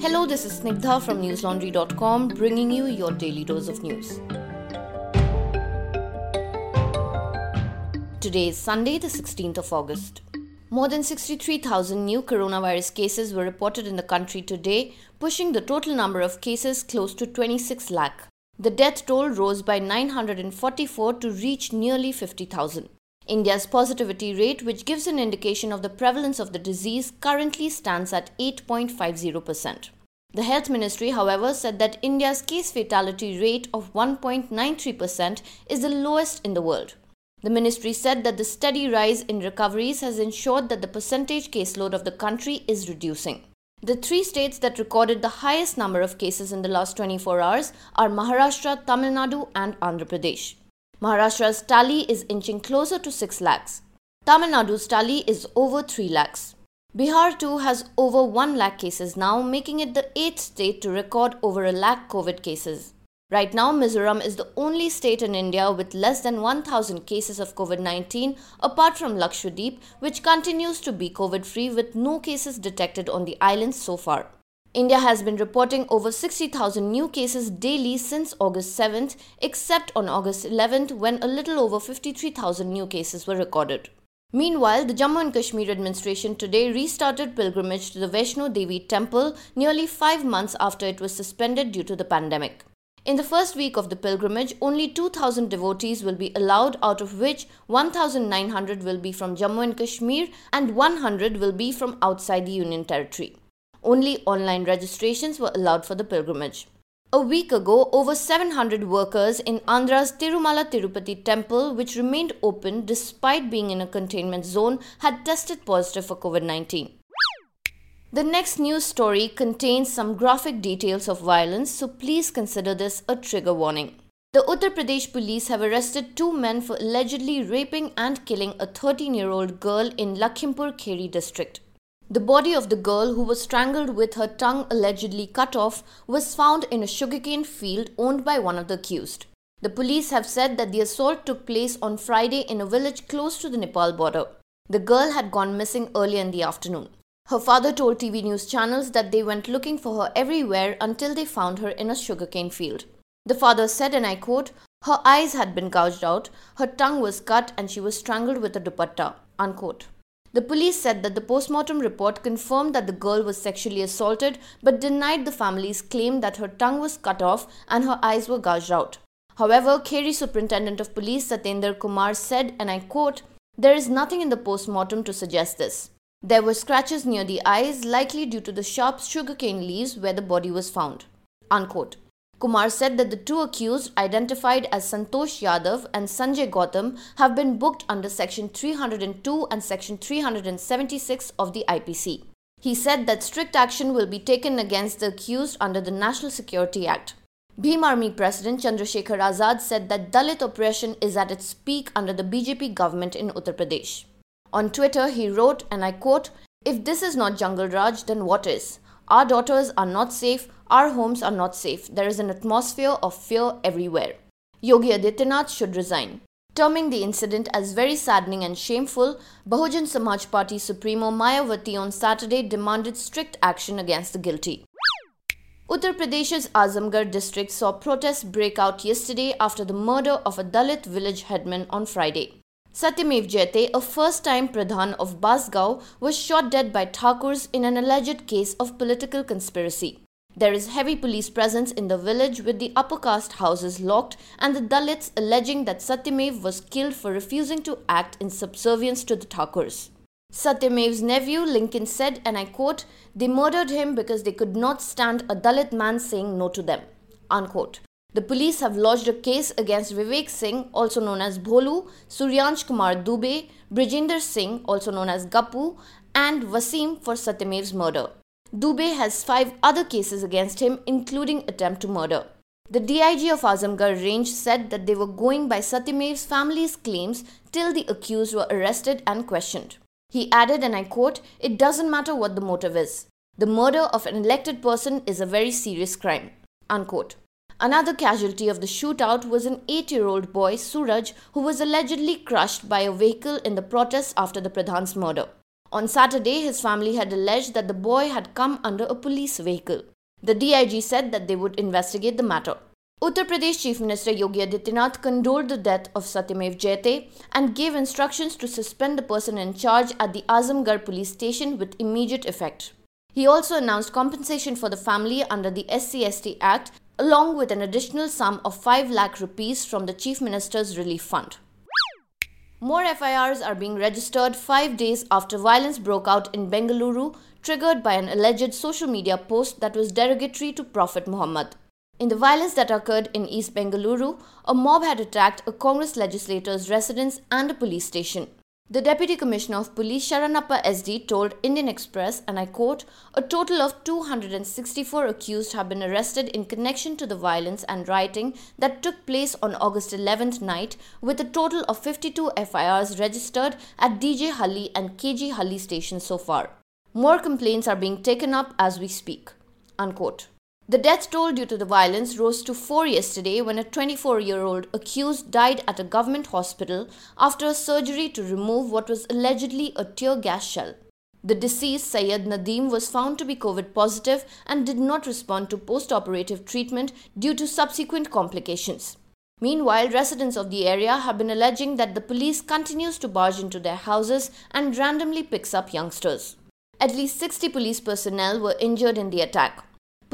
Hello, this is Snigdha from newslaundry.com bringing you your daily dose of news. Today is Sunday, the 16th of August. More than 63,000 new coronavirus cases were reported in the country today, pushing the total number of cases close to 26 lakh. The death toll rose by 944 to reach nearly 50,000. India's positivity rate, which gives an indication of the prevalence of the disease, currently stands at 8.50%. The Health Ministry, however, said that India's case fatality rate of 1.93% is the lowest in the world. The ministry said that the steady rise in recoveries has ensured that the percentage caseload of the country is reducing. The three states that recorded the highest number of cases in the last 24 hours are Maharashtra, Tamil Nadu, and Andhra Pradesh. Maharashtra's tally is inching closer to 6 lakhs. Tamil Nadu's tally is over 3 lakhs. Bihar too has over 1 lakh cases now, making it the 8th state to record over a lakh COVID cases. Right now, Mizoram is the only state in India with less than 1000 cases of COVID 19, apart from Lakshadweep, which continues to be COVID free with no cases detected on the islands so far. India has been reporting over 60,000 new cases daily since August 7th, except on August 11th when a little over 53,000 new cases were recorded. Meanwhile, the Jammu and Kashmir administration today restarted pilgrimage to the Vaishno Devi temple nearly five months after it was suspended due to the pandemic. In the first week of the pilgrimage, only 2,000 devotees will be allowed, out of which 1,900 will be from Jammu and Kashmir and 100 will be from outside the Union Territory. Only online registrations were allowed for the pilgrimage. A week ago, over 700 workers in Andhra's Tirumala Tirupati temple, which remained open despite being in a containment zone, had tested positive for COVID 19. The next news story contains some graphic details of violence, so please consider this a trigger warning. The Uttar Pradesh police have arrested two men for allegedly raping and killing a 13 year old girl in Lakhimpur Kheri district. The body of the girl, who was strangled with her tongue allegedly cut off, was found in a sugarcane field owned by one of the accused. The police have said that the assault took place on Friday in a village close to the Nepal border. The girl had gone missing early in the afternoon. Her father told TV news channels that they went looking for her everywhere until they found her in a sugarcane field. The father said, and I quote, Her eyes had been gouged out, her tongue was cut, and she was strangled with a dupatta. Unquote. The police said that the postmortem report confirmed that the girl was sexually assaulted but denied the family's claim that her tongue was cut off and her eyes were gouged out. However, Kheri Superintendent of Police Satyender Kumar said, and I quote, There is nothing in the postmortem to suggest this. There were scratches near the eyes, likely due to the sharp sugarcane leaves where the body was found. Unquote. Kumar said that the two accused, identified as Santosh Yadav and Sanjay Gautam, have been booked under Section 302 and Section 376 of the IPC. He said that strict action will be taken against the accused under the National Security Act. Bhim Army President Chandrasekhar Azad said that Dalit oppression is at its peak under the BJP government in Uttar Pradesh. On Twitter, he wrote, and I quote, If this is not Jungle Raj, then what is? Our daughters are not safe, our homes are not safe. There is an atmosphere of fear everywhere. Yogi Adityanath should resign. Terming the incident as very saddening and shameful, Bahujan Samaj Party Supremo Mayawati on Saturday demanded strict action against the guilty. Uttar Pradesh's Azamgarh district saw protests break out yesterday after the murder of a Dalit village headman on Friday. Satyamev Jayate, a first-time Pradhan of Basgaon, was shot dead by Thakurs in an alleged case of political conspiracy. There is heavy police presence in the village with the upper caste houses locked and the Dalits alleging that Satyamev was killed for refusing to act in subservience to the Thakurs. Satyamev's nephew Lincoln said, and I quote, They murdered him because they could not stand a Dalit man saying no to them. Unquote. The police have lodged a case against Vivek Singh, also known as Bholu, Suryansh Kumar Dubey, Brijinder Singh, also known as Gappu, and Vasim for Satyamev's murder. Dubey has five other cases against him, including attempt to murder. The DIG of Azamgarh range said that they were going by Satyamev's family's claims till the accused were arrested and questioned. He added, and I quote, It doesn't matter what the motive is. The murder of an elected person is a very serious crime. Unquote. Another casualty of the shootout was an 8 year old boy, Suraj, who was allegedly crushed by a vehicle in the protests after the Pradhan's murder. On Saturday, his family had alleged that the boy had come under a police vehicle. The DIG said that they would investigate the matter. Uttar Pradesh Chief Minister Yogi Adityanath condoled the death of Satyamev Jayate and gave instructions to suspend the person in charge at the Azamgarh police station with immediate effect. He also announced compensation for the family under the SCST Act along with an additional sum of 5 lakh rupees from the Chief Minister's Relief Fund. More FIRs are being registered 5 days after violence broke out in Bengaluru triggered by an alleged social media post that was derogatory to Prophet Muhammad. In the violence that occurred in East Bengaluru, a mob had attacked a Congress legislator's residence and a police station. The Deputy Commissioner of Police Sharanappa SD told Indian Express, and I quote, a total of 264 accused have been arrested in connection to the violence and rioting that took place on August 11th night, with a total of 52 FIRs registered at DJ Halli and KG Halli stations so far. More complaints are being taken up as we speak. Unquote. The death toll due to the violence rose to four yesterday when a 24 year old accused died at a government hospital after a surgery to remove what was allegedly a tear gas shell. The deceased, Syed Nadim, was found to be COVID positive and did not respond to post operative treatment due to subsequent complications. Meanwhile, residents of the area have been alleging that the police continues to barge into their houses and randomly picks up youngsters. At least 60 police personnel were injured in the attack.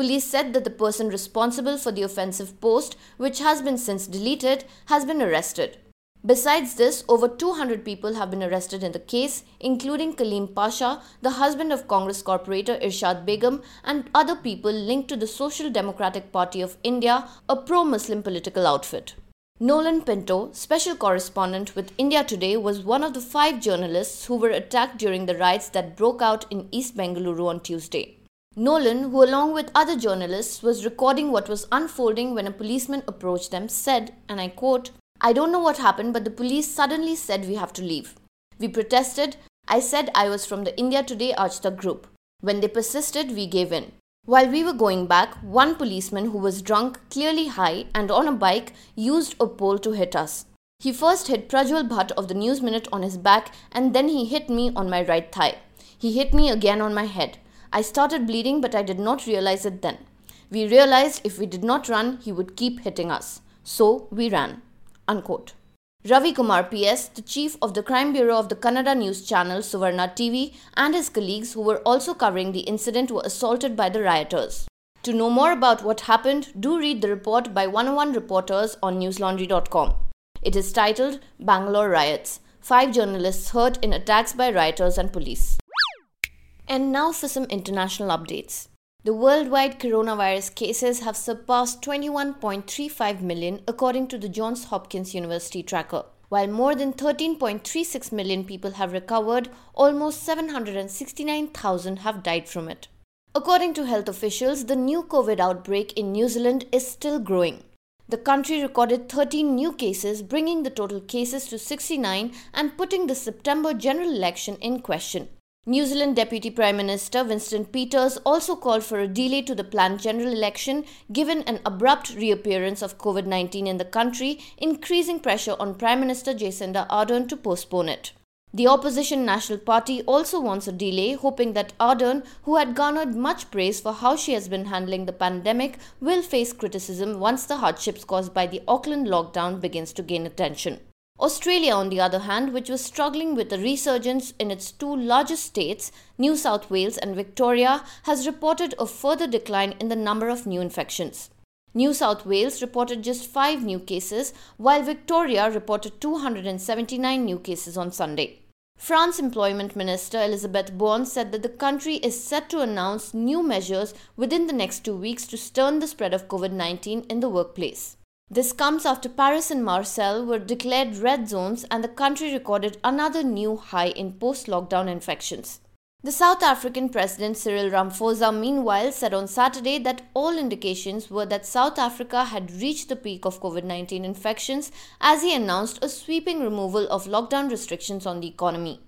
Police said that the person responsible for the offensive post, which has been since deleted, has been arrested. Besides this, over 200 people have been arrested in the case, including Kaleem Pasha, the husband of Congress corporator Irshad Begum, and other people linked to the Social Democratic Party of India, a pro Muslim political outfit. Nolan Pinto, special correspondent with India Today, was one of the five journalists who were attacked during the riots that broke out in East Bengaluru on Tuesday. Nolan, who along with other journalists was recording what was unfolding when a policeman approached them, said, and I quote, I don't know what happened, but the police suddenly said we have to leave. We protested. I said I was from the India Today Aaj group. When they persisted, we gave in. While we were going back, one policeman who was drunk, clearly high, and on a bike used a pole to hit us. He first hit Prajwal Bhatt of the News Minute on his back and then he hit me on my right thigh. He hit me again on my head. I started bleeding, but I did not realize it then. We realized if we did not run, he would keep hitting us. So we ran. Unquote. Ravi Kumar PS, the chief of the crime bureau of the Kannada news channel Suvarna TV, and his colleagues who were also covering the incident were assaulted by the rioters. To know more about what happened, do read the report by 101 reporters on newslaundry.com. It is titled Bangalore Riots Five Journalists Hurt in Attacks by Rioters and Police. And now for some international updates. The worldwide coronavirus cases have surpassed 21.35 million according to the Johns Hopkins University tracker. While more than 13.36 million people have recovered, almost 769,000 have died from it. According to health officials, the new COVID outbreak in New Zealand is still growing. The country recorded 13 new cases, bringing the total cases to 69 and putting the September general election in question. New Zealand Deputy Prime Minister Winston Peters also called for a delay to the planned general election given an abrupt reappearance of COVID 19 in the country, increasing pressure on Prime Minister Jacinda Ardern to postpone it. The opposition National Party also wants a delay, hoping that Ardern, who had garnered much praise for how she has been handling the pandemic, will face criticism once the hardships caused by the Auckland lockdown begins to gain attention. Australia, on the other hand, which was struggling with a resurgence in its two largest states, New South Wales and Victoria, has reported a further decline in the number of new infections. New South Wales reported just 5 new cases, while Victoria reported 279 new cases on Sunday. France Employment Minister Elisabeth Borne said that the country is set to announce new measures within the next two weeks to stem the spread of COVID 19 in the workplace. This comes after Paris and Marseille were declared red zones and the country recorded another new high in post lockdown infections. The South African President Cyril Ramaphosa, meanwhile, said on Saturday that all indications were that South Africa had reached the peak of COVID 19 infections as he announced a sweeping removal of lockdown restrictions on the economy.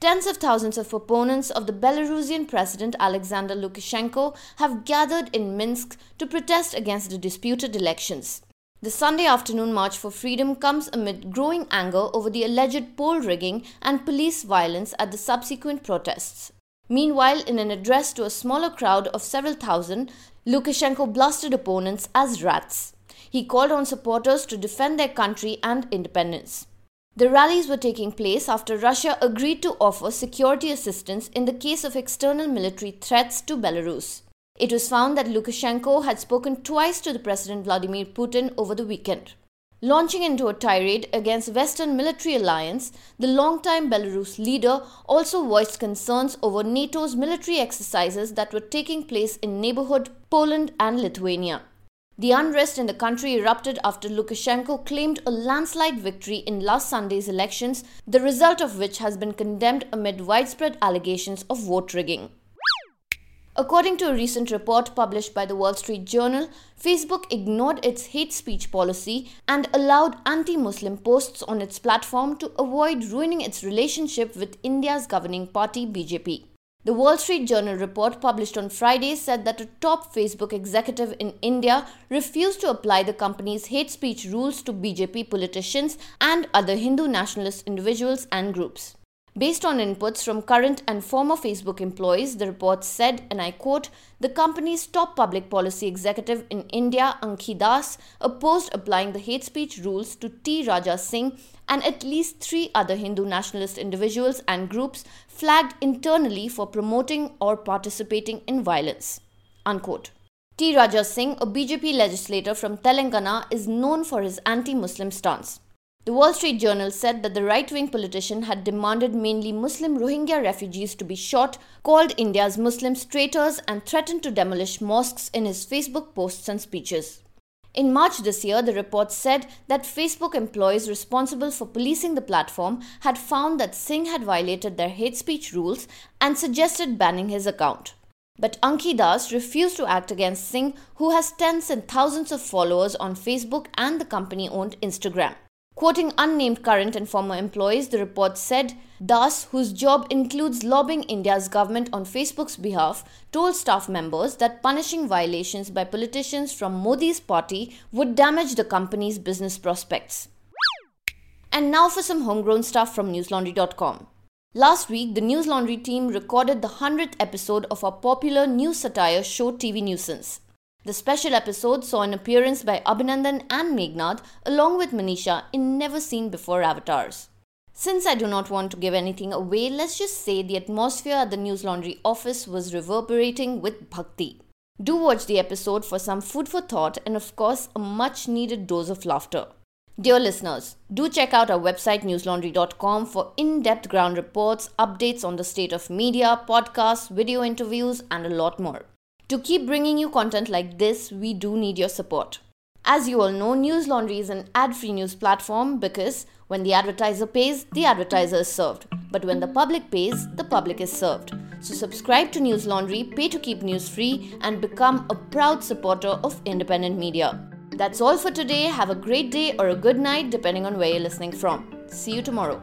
Tens of thousands of opponents of the Belarusian President Alexander Lukashenko have gathered in Minsk to protest against the disputed elections. The Sunday afternoon March for Freedom comes amid growing anger over the alleged poll rigging and police violence at the subsequent protests. Meanwhile, in an address to a smaller crowd of several thousand, Lukashenko blasted opponents as rats. He called on supporters to defend their country and independence. The rallies were taking place after Russia agreed to offer security assistance in the case of external military threats to Belarus. It was found that Lukashenko had spoken twice to the President Vladimir Putin over the weekend. Launching into a tirade against Western military alliance, the longtime Belarus leader also voiced concerns over NATO's military exercises that were taking place in neighborhood Poland and Lithuania. The unrest in the country erupted after Lukashenko claimed a landslide victory in last Sunday's elections, the result of which has been condemned amid widespread allegations of vote rigging. According to a recent report published by the Wall Street Journal, Facebook ignored its hate speech policy and allowed anti Muslim posts on its platform to avoid ruining its relationship with India's governing party BJP. The Wall Street Journal report published on Friday said that a top Facebook executive in India refused to apply the company's hate speech rules to BJP politicians and other Hindu nationalist individuals and groups. Based on inputs from current and former Facebook employees, the report said, and I quote, the company's top public policy executive in India, Ankhi Das, opposed applying the hate speech rules to T. Raja Singh and at least three other Hindu nationalist individuals and groups flagged internally for promoting or participating in violence. Unquote. T. Raja Singh, a BJP legislator from Telangana, is known for his anti Muslim stance. The Wall Street Journal said that the right wing politician had demanded mainly Muslim Rohingya refugees to be shot, called India's Muslims traitors, and threatened to demolish mosques in his Facebook posts and speeches. In March this year, the report said that Facebook employees responsible for policing the platform had found that Singh had violated their hate speech rules and suggested banning his account. But Ankhi Das refused to act against Singh, who has tens and thousands of followers on Facebook and the company owned Instagram. Quoting unnamed current and former employees, the report said Das, whose job includes lobbying India's government on Facebook's behalf, told staff members that punishing violations by politicians from Modi's party would damage the company's business prospects. And now for some homegrown stuff from newslaundry.com. Last week, the News Laundry team recorded the 100th episode of our popular news satire show TV Newsance. The special episode saw an appearance by Abhinandan and Meghnad along with Manisha in never seen before avatars. Since I do not want to give anything away, let's just say the atmosphere at the News Laundry office was reverberating with bhakti. Do watch the episode for some food for thought and, of course, a much needed dose of laughter. Dear listeners, do check out our website newslaundry.com for in depth ground reports, updates on the state of media, podcasts, video interviews, and a lot more. To keep bringing you content like this, we do need your support. As you all know, News Laundry is an ad free news platform because when the advertiser pays, the advertiser is served. But when the public pays, the public is served. So subscribe to News Laundry, pay to keep news free, and become a proud supporter of independent media. That's all for today. Have a great day or a good night, depending on where you're listening from. See you tomorrow.